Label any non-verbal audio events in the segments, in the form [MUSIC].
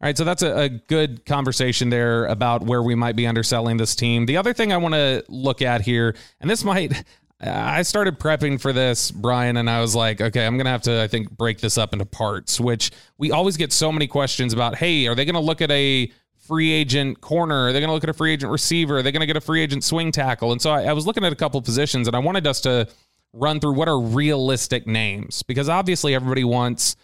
All right, so that's a, a, good conversation there about where we might be underselling this team. The other thing I want to look at here, and this might, I started prepping for this, Brian, and I was like, okay, I'm going to have to, I think, break this up into parts, which we always get so many questions about. Hey, are they going to look at a free agent corner? Are they going to look at a free agent receiver? Are they going to get a free agent swing tackle? And so I, I was looking at a couple positions, and I wanted us to run through what are realistic names because obviously everybody wants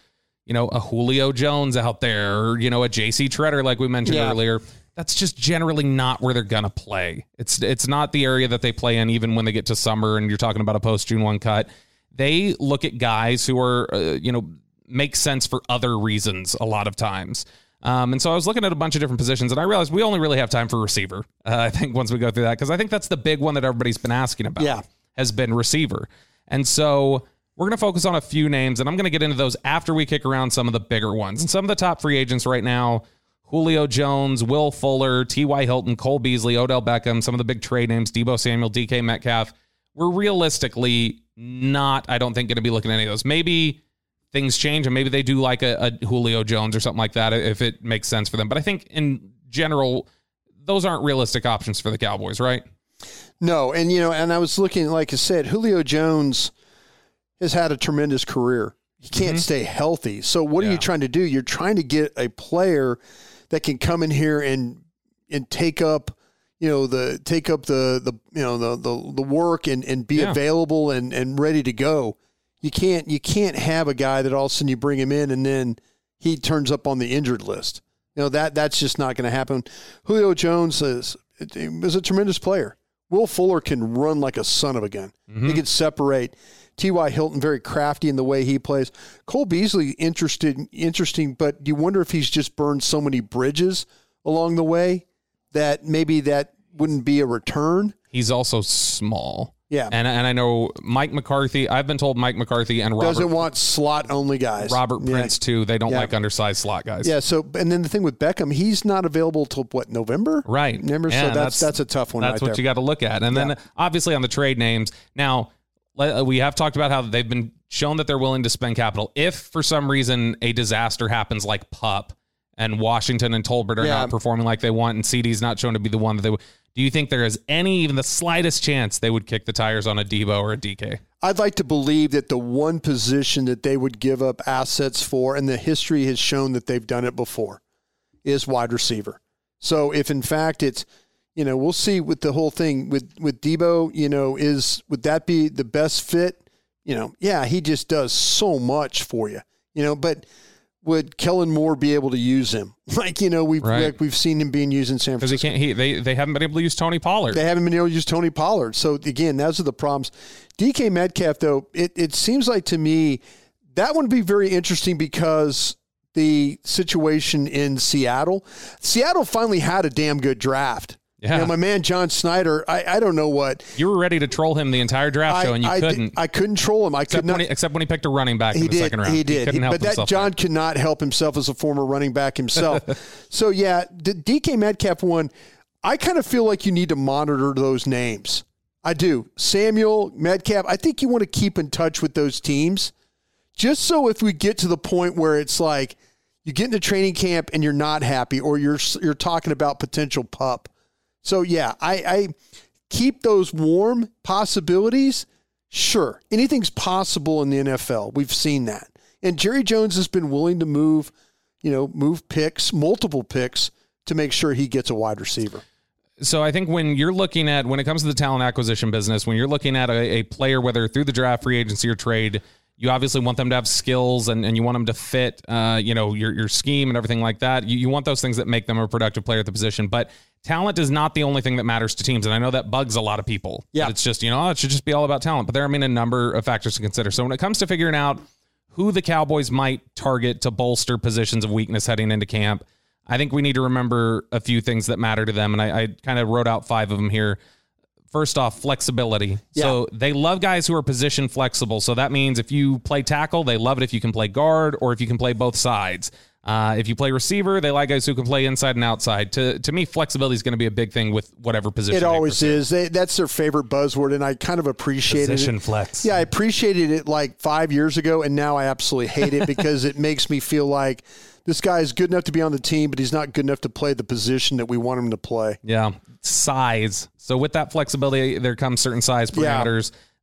you know, a Julio Jones out there, or, you know, a JC Tretter, like we mentioned yeah. earlier. That's just generally not where they're gonna play. It's it's not the area that they play in, even when they get to summer and you're talking about a post June one cut. They look at guys who are, uh, you know, make sense for other reasons a lot of times. Um, and so I was looking at a bunch of different positions, and I realized we only really have time for receiver. Uh, [LAUGHS] I think once we go through that, because I think that's the big one that everybody's been asking about. Yeah, has been receiver, and so we're going to focus on a few names, and I'm going to get into those after we kick around some of the bigger ones. And some of the top free agents right now Julio Jones, Will Fuller, T.Y. Hilton, Cole Beasley, Odell Beckham, some of the big trade names, Deebo Samuel, DK Metcalf. We're realistically not, I don't think, going to be looking at any of those. Maybe things change and maybe they do like a, a Julio Jones or something like that if it makes sense for them. But I think in general, those aren't realistic options for the Cowboys, right? No. And, you know, and I was looking, like I said, Julio Jones has had a tremendous career. He can't mm-hmm. stay healthy. So what yeah. are you trying to do? You're trying to get a player that can come in here and and take up you know the take up the the you know the the, the work and, and be yeah. available and, and ready to go. You can't you can't have a guy that all of a sudden you bring him in and then he turns up on the injured list. You know that that's just not going to happen. Julio Jones is is a tremendous player. Will Fuller can run like a son of a gun. Mm-hmm. He can separate. T.Y. Hilton very crafty in the way he plays. Cole Beasley interested, interesting, but you wonder if he's just burned so many bridges along the way that maybe that wouldn't be a return. He's also small. Yeah, and and I know Mike McCarthy. I've been told Mike McCarthy and Robert doesn't want slot only guys. Robert Prince too. They don't yeah. like undersized slot guys. Yeah. So and then the thing with Beckham, he's not available till what November? Right. November. Yeah, so that's, that's, that's a tough one. That's right what there. you got to look at. And then obviously on the trade names now Uh, we have talked about how they've been shown that they're willing to spend capital. If for some reason a disaster happens like Pup and Washington and Tolbert are yeah. not performing like they want and CD's not shown to be the one that they would, do you think there is any, even the slightest chance they would kick the tires on a Deebo or a DK? I'd like to believe that the one position that they would give up assets for, and the history has shown that they've done it before, is wide receiver. So if in fact it's you know, we'll see with the whole thing with with Deebo. You know, is would that be the best fit? You know, yeah, he just does so much for you. You know, but would Kellen Moore be able to use him? [LAUGHS] Like you know, we've right. like we've seen him being used in San Francisco. Because he can't. He they they haven't been able to use Tony Pollard. They haven't been able to use Tony Pollard. So again, those are the problems. DK Metcalf, though, it it seems like to me that would be very interesting because the situation in Seattle. Seattle finally had a damn good draft. Yeah. You know, my man John Schneider, I, I don't know what. You were ready to troll him the entire draft I, show, and you I couldn't. I couldn't troll him. I except, could not. when he, except when he picked a running back in he the did. second round. He did. couldn't help but that John there. could not help himself as a former running back himself. [LAUGHS] so yeah, the DK Metcalf one. I kind of feel like you need to monitor those names. I do. Samuel Metcalf. I think you want to keep in touch with those teams, just so if we get to the point where it's like you get into training camp and you're not happy, or you're you're talking about potential pup. So yeah, I, I keep those warm possibilities. Sure, anything's possible in the NFL. We've seen that, and Jerry Jones has been willing to move, you know, move picks, multiple picks, to make sure he gets a wide receiver. So I think when you're looking at when it comes to the talent acquisition business, when you're looking at a, a player, whether through the draft, free agency, or trade, you obviously want them to have skills and, and you want them to fit, uh, you know, your your scheme and everything like that. You, you want those things that make them a productive player at the position. But talent is not the only thing that matters to teams, and I know that bugs a lot of people. Yeah. It's just you know oh, it should just be all about talent, but there are I mean a number of factors to consider. So when it comes to figuring out who the Cowboys might target to bolster positions of weakness heading into camp. I think we need to remember a few things that matter to them. And I, I kind of wrote out five of them here. First off, flexibility. So they love guys who are position flexible. So that means if you play tackle, they love it if you can play guard or if you can play both sides. Uh, if you play receiver, they like guys who can play inside and outside. To to me, flexibility is going to be a big thing with whatever position. It always pursue. is. They, that's their favorite buzzword, and I kind of appreciated Position it. flex. Yeah, I appreciated it like five years ago, and now I absolutely hate it because it [LAUGHS] makes me feel like this guy is good enough to be on the team, but he's not good enough to play the position that we want him to play. Yeah. Size. So with that flexibility, there comes certain size Yeah.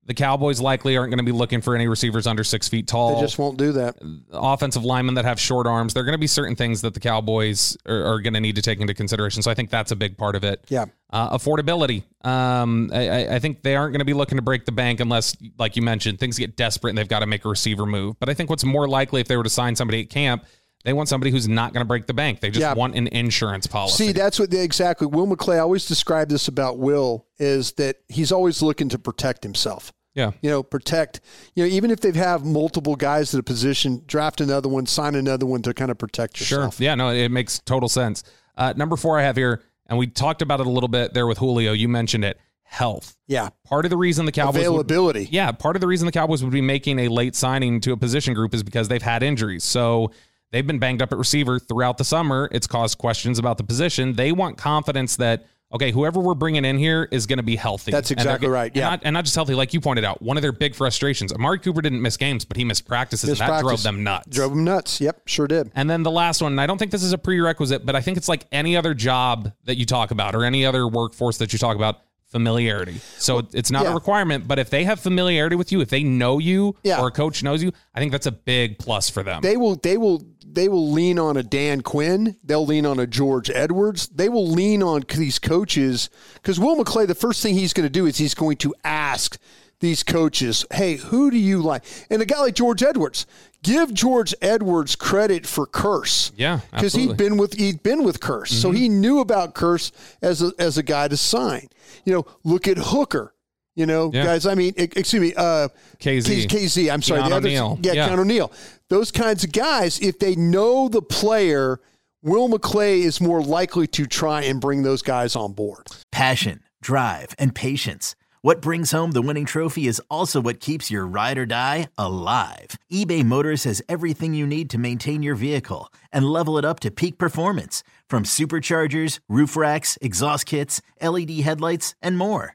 The Cowboys likely aren't going to be looking for any receivers under six feet tall. They just won't do that. offensive linemen that have short arms. There are going to be certain things that the Cowboys are, are going to need to take into consideration. So I think that's a big part of it. Yeah. Uh, affordability. Um, I, I- I think they aren't going to be looking to break the bank unless, like you mentioned, things get desperate and they've got to make a receiver move. But I think what's more likely if they were to sign somebody at camp, they want somebody who's not going to break the bank. They just Yeah. want an insurance policy. See, that's what they, exactly. Will McClay I always described this about Will is that he's always looking to protect himself. Yeah. You know, protect. You know, even if they have multiple guys at a position, draft another one, sign another one to kind of protect yourself. Sure. Yeah, no, it makes total sense. Uh, number four I have here, and we talked about it a little bit there with Julio. You mentioned it health. Yeah. Part of the reason the Cowboys would- Availability. yeah, part of the reason the Cowboys would be making a late signing to a position group is because they've had injuries. So they've been banged up at receiver throughout the summer. It's caused questions about the position. They want confidence that okay, whoever we're bringing in here is going to be healthy. That's exactly go- right, and yeah. not, and not just healthy, like you pointed out. One of their big frustrations: Amari Cooper didn't miss games, but he missed practices, Missed and that drove them nuts. Drove them nuts. Yep, sure did. And then the last one, and I don't think this is a prerequisite, but I think it's like any other job that you talk about or any other workforce that you talk about familiarity. So it's not yeah. a requirement, but if they have familiarity with you, if they know you Yeah. or a coach knows you, I think that's a big plus for them. They will they will they will lean on a Dan Quinn. They'll lean on a George Edwards. They will lean on these coaches because Will McClay. The first thing he's going to do is he's going to ask these coaches, "Hey, who do you like?" And a guy like George Edwards, give George Edwards credit for Kearse. Yeah, because he'd been with he'd been with Kearse, so mm-hmm. he knew about Kearse as a as a guy to sign. You know, look at Hooker. You know, Yeah. guys. I mean, excuse me. Uh, KZ. KZ. I'm sorry. Keon the other, O'Neal. yeah, Yeah. Keanu Neal. Those kinds of guys, if they know the player, Will McClay is more likely to try and bring those guys on board. Passion, drive, and patience. What brings home the winning trophy is also what keeps your ride or die alive. eBay Motors has everything you need to maintain your vehicle and level it up to peak performance from superchargers, roof racks, exhaust kits, LED headlights, and more.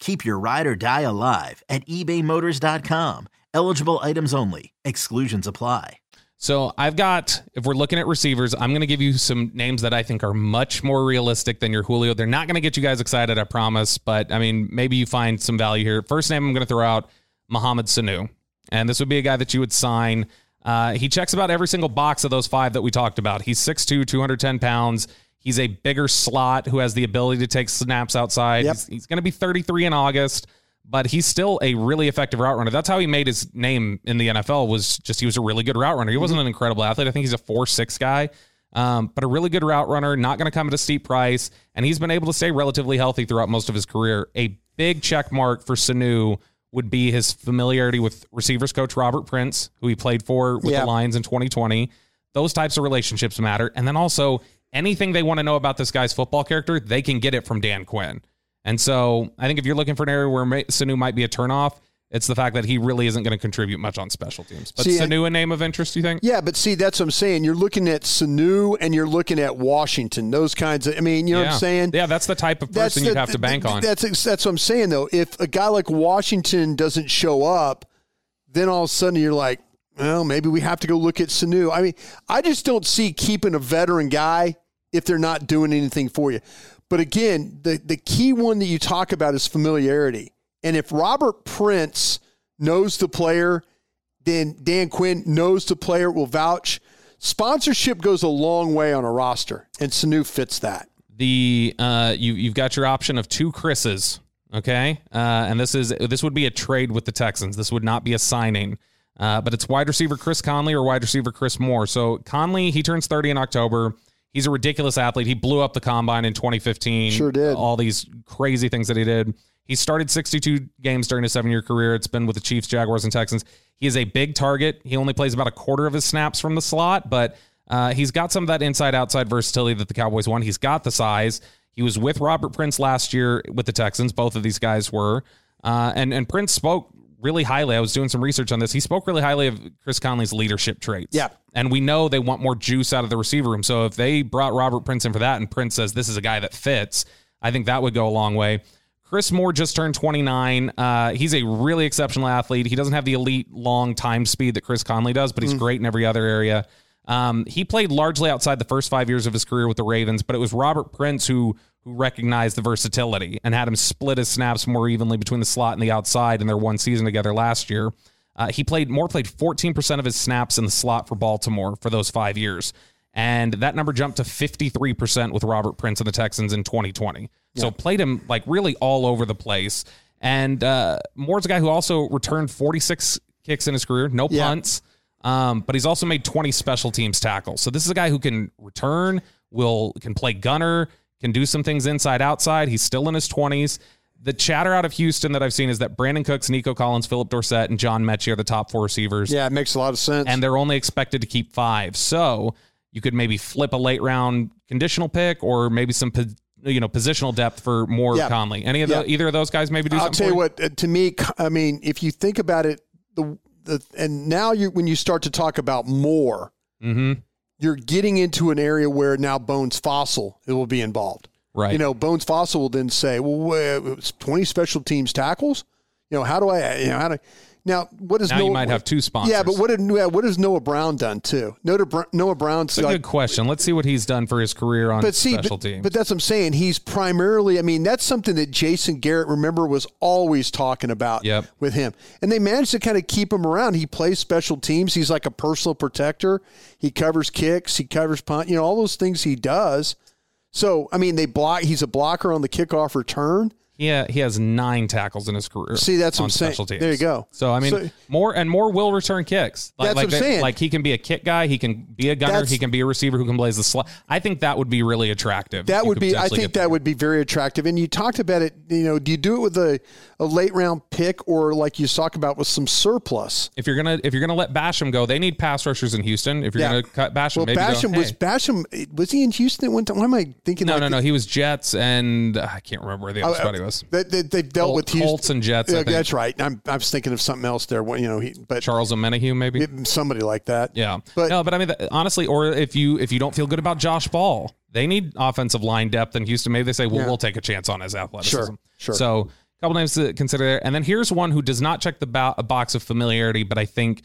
Keep your ride or die alive at ebaymotors.com. Eligible items only. Exclusions apply. So I've got, if we're looking at receivers, I'm going to give you some names that I think are much more realistic than your Julio. They're not going to get you guys excited, I promise. But I mean, maybe you find some value here. First name I'm going to throw out, Mohamed Sanu. And this would be a guy that you would sign. Uh, he checks about every single box of those five that we talked about. He's 6'2, 210 pounds. He's a bigger slot who has the ability to take snaps outside. Yep. He's, he's going to be 33 in August. but he's still a really effective route runner. That's how he made his name in the NFL was just he was a really good route runner. He wasn't an incredible athlete. I think he's a four six guy, um, but a really good route runner. Not going to come at a steep price, and he's been able to stay relatively healthy throughout most of his career. A big check mark for Sanu would be his familiarity with receivers coach Robert Prince, who he played for with Yeah. the Lions in 2020. Those types of relationships matter, and then also anything they want to know about this guy's football character, they can get it from Dan Quinn. And so I think if you're looking for an area where Sanu might be a turnoff, it's the fact that he really isn't going to contribute much on special teams. But See, Sanu a name of interest, do you think? Yeah, but see, that's what I'm saying. You're looking at Sanu and you're looking at Washington. Those kinds of. I mean, you know what I'm saying? Yeah, that's the type of person you have to bank on. That's that's what I'm saying though. If a guy like Washington doesn't show up, then all of a sudden you're like, well, maybe we have to go look at Sanu. I mean, I just don't see keeping a veteran guy if they're not doing anything for you. But again, the the key one that you talk about is familiarity. And if Robert Prince knows the player, then Dan Quinn knows the player will vouch. Sponsorship goes a long way on a roster, and Sanu fits that. the uh, you you've got your option of two Chris's, okay, uh, and this is this would be a trade with the Texans. This would not be a signing, uh, but it's wide receiver Chris Conley or wide receiver Chris Moore. So Conley, he turns thirty in October. He's a ridiculous athlete. He blew up the combine in 2015. Sure did. All these crazy things that he did. He started 62 games during his seven year career. It's been with the Chiefs, Jaguars, and Texans. He is a big target. He only plays about a quarter of his snaps from the slot, but uh, he's got some of that inside outside versatility that the Cowboys want. He's got the size. He was with Robert Prince last year with the Texans. Both of these guys were. Uh, and, and Prince spoke really highly. I was doing some research on this. He spoke really highly of Chris Conley's leadership traits. Yeah. And we know they want more juice out of the receiver room. So if they brought Robert Prince in for that and Prince says this is a guy that fits, I think that would go a long way. Chris Moore just turned 29. Uh, he's a really exceptional athlete. He doesn't have the elite long time speed that Chris Conley does, but he's great in every other area. Um, he played largely outside the first five years of his career with the Ravens, but it was Robert Prince who who recognized the versatility and had him split his snaps more evenly between the slot and the outside in their one season together last year. Uh, he played more played 14% of his snaps in the slot for Baltimore for those five years. And that number jumped to 53% with Robert Prince and the Texans in 2020. So played him like really all over the place. And uh, Moore's a guy who also returned 46 kicks in his career, no Yeah. punts. Um, but he's also made 20 special teams tackles. So this is a guy who can return, will can play gunner, can do some things inside outside. He's still in his 20s. The chatter out of Houston that I've seen is that Brandin Cooks, Nico Collins, Phillip Dorsett, and John Metchie are the top four receivers Yeah, it makes a lot of sense. and they're only expected to keep five. So you could maybe flip a late round conditional pick or maybe some you know positional depth for Moore Yeah. Conley. Any of Yeah. the, either of those guys maybe do I'll something. tell you what. uh, To me, I mean, if you think about it, the the and now you when you start to talk about Moore, Mm-hmm. You're getting into an area where now Bones Fassel it will be involved. Right. You know, Bones Fassel will then say, "Well, it's twenty special teams tackles. You know, how do I? You know, how do?" Now, what is Now you Noah, might have two sponsors. Yeah, but what did what has Noah Brown done too? Noah, Noah Brown's It's a good question. Let's see what he's done for his career on but see, special but, teams. but that's what I'm saying. He's primarily, I mean, that's something that Jason Garrett, remember, was always talking about Yep. with him. And they managed to kind of keep him around. He plays special teams. He's like a personal protector. He covers kicks. He covers punt. You know, all those things he does. So, I mean, they block. He's a blocker on the kickoff return. Yeah, he has nine tackles in his career. See, that's what I'm saying. There you go. So I mean, So- more and more will return kicks. Like, That's like what I'm that- saying. Like he can be a kick guy. He can be a gunner. That's- He can be a receiver who can blaze the slot. I think that would be really attractive. That would be. I think that would be very attractive. And you talked about it. You know, do you do it with a, a late round pick or like you talk about with some surplus? if you're gonna if you're gonna let Basham go, they need pass rushers in Houston. If you're Yeah. gonna cut Basham, Well, maybe go, Basham was hey. Basham. Was he in Houston at one time? Why am I thinking? no, like no, no. He was Jets, and uh, I can't remember where the other spot he They, they, they've dealt Col- with Houston. Colts and Jets, Yeah, that's right. I'm, I was thinking of something else there. You know, he, but Charles Omenihu, maybe. somebody like that. Yeah, But- no, but I mean, honestly, or if you if you don't feel good about Josh Ball, they need offensive line depth in Houston. Maybe they say, well, Yeah. we'll take a chance on his athleticism. Sure, sure. So, a couple names to consider there, and then here's one who does not check the bo- box of familiarity, but I think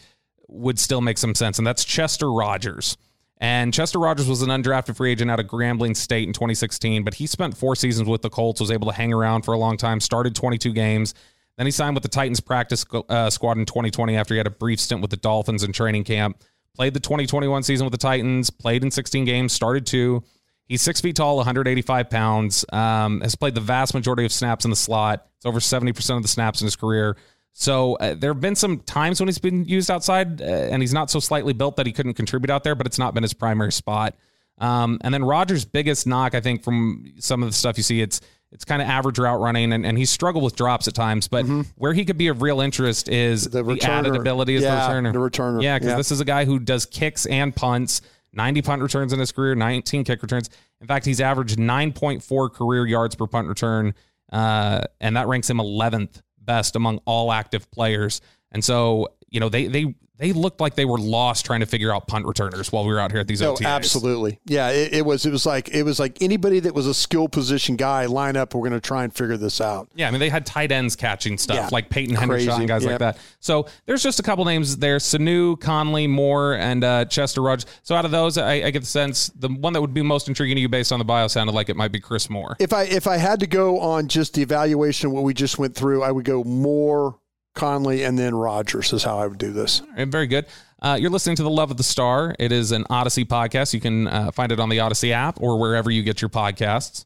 would still make some sense, and that's Chester Rogers. And Chester Rogers was an undrafted free agent out of Grambling State in 2016, but he spent four seasons with the Colts, was able to hang around for a long time, started 22 games. Then he signed with the Titans practice uh, squad in 2020 after he had a brief stint with the Dolphins in training camp. Played the 2021 season with the Titans, played in 16 games, started two. He's six feet tall, 185 pounds. Um, has played the vast majority of snaps in the slot. It's over 70 percent of the snaps in his career. So uh, there have been some times when he's been used outside, uh, and he's not so slightly built that he couldn't contribute out there, but it's not been his primary spot. Um, and then Rogers' biggest knock, I think, from some of the stuff you see, it's it's kind of average route running, and, and he's struggled with drops at times. But mm-hmm. where he could be of real interest is the, the added ability as yeah, the returner. The returner. Yeah, because yeah. this is a guy who does kicks and punts, 90 punt returns in his career, 19 kick returns. In fact, he's averaged 9.4 career yards per punt return, uh, and that ranks him 11th best among all active players. And so, you know, they they they looked like they were lost trying to figure out punt returners while we were out here at these no, OTAs. Absolutely, yeah. It, it, was it was like it was like anybody that was a skill position guy line up. We're going to try and figure this out. Yeah, I mean they had tight ends catching stuff yeah. like Peyton Hendershot and guys yep. like that. So there's just a couple names there: Sanu, Conley, Moore, and uh, Chester Rogers. So out of those, I, I, get the sense the one that would be most intriguing to you based on the bio sounded like it might be Chris Moore. If I if I had to go on just the evaluation of what we just went through, I would go Moore. Conley and then Rogers is how I would do this. very good. Uh, you're listening to The Love of the Star. It is an Odyssey podcast. You can uh, find it on the Odyssey app or wherever you get your podcasts.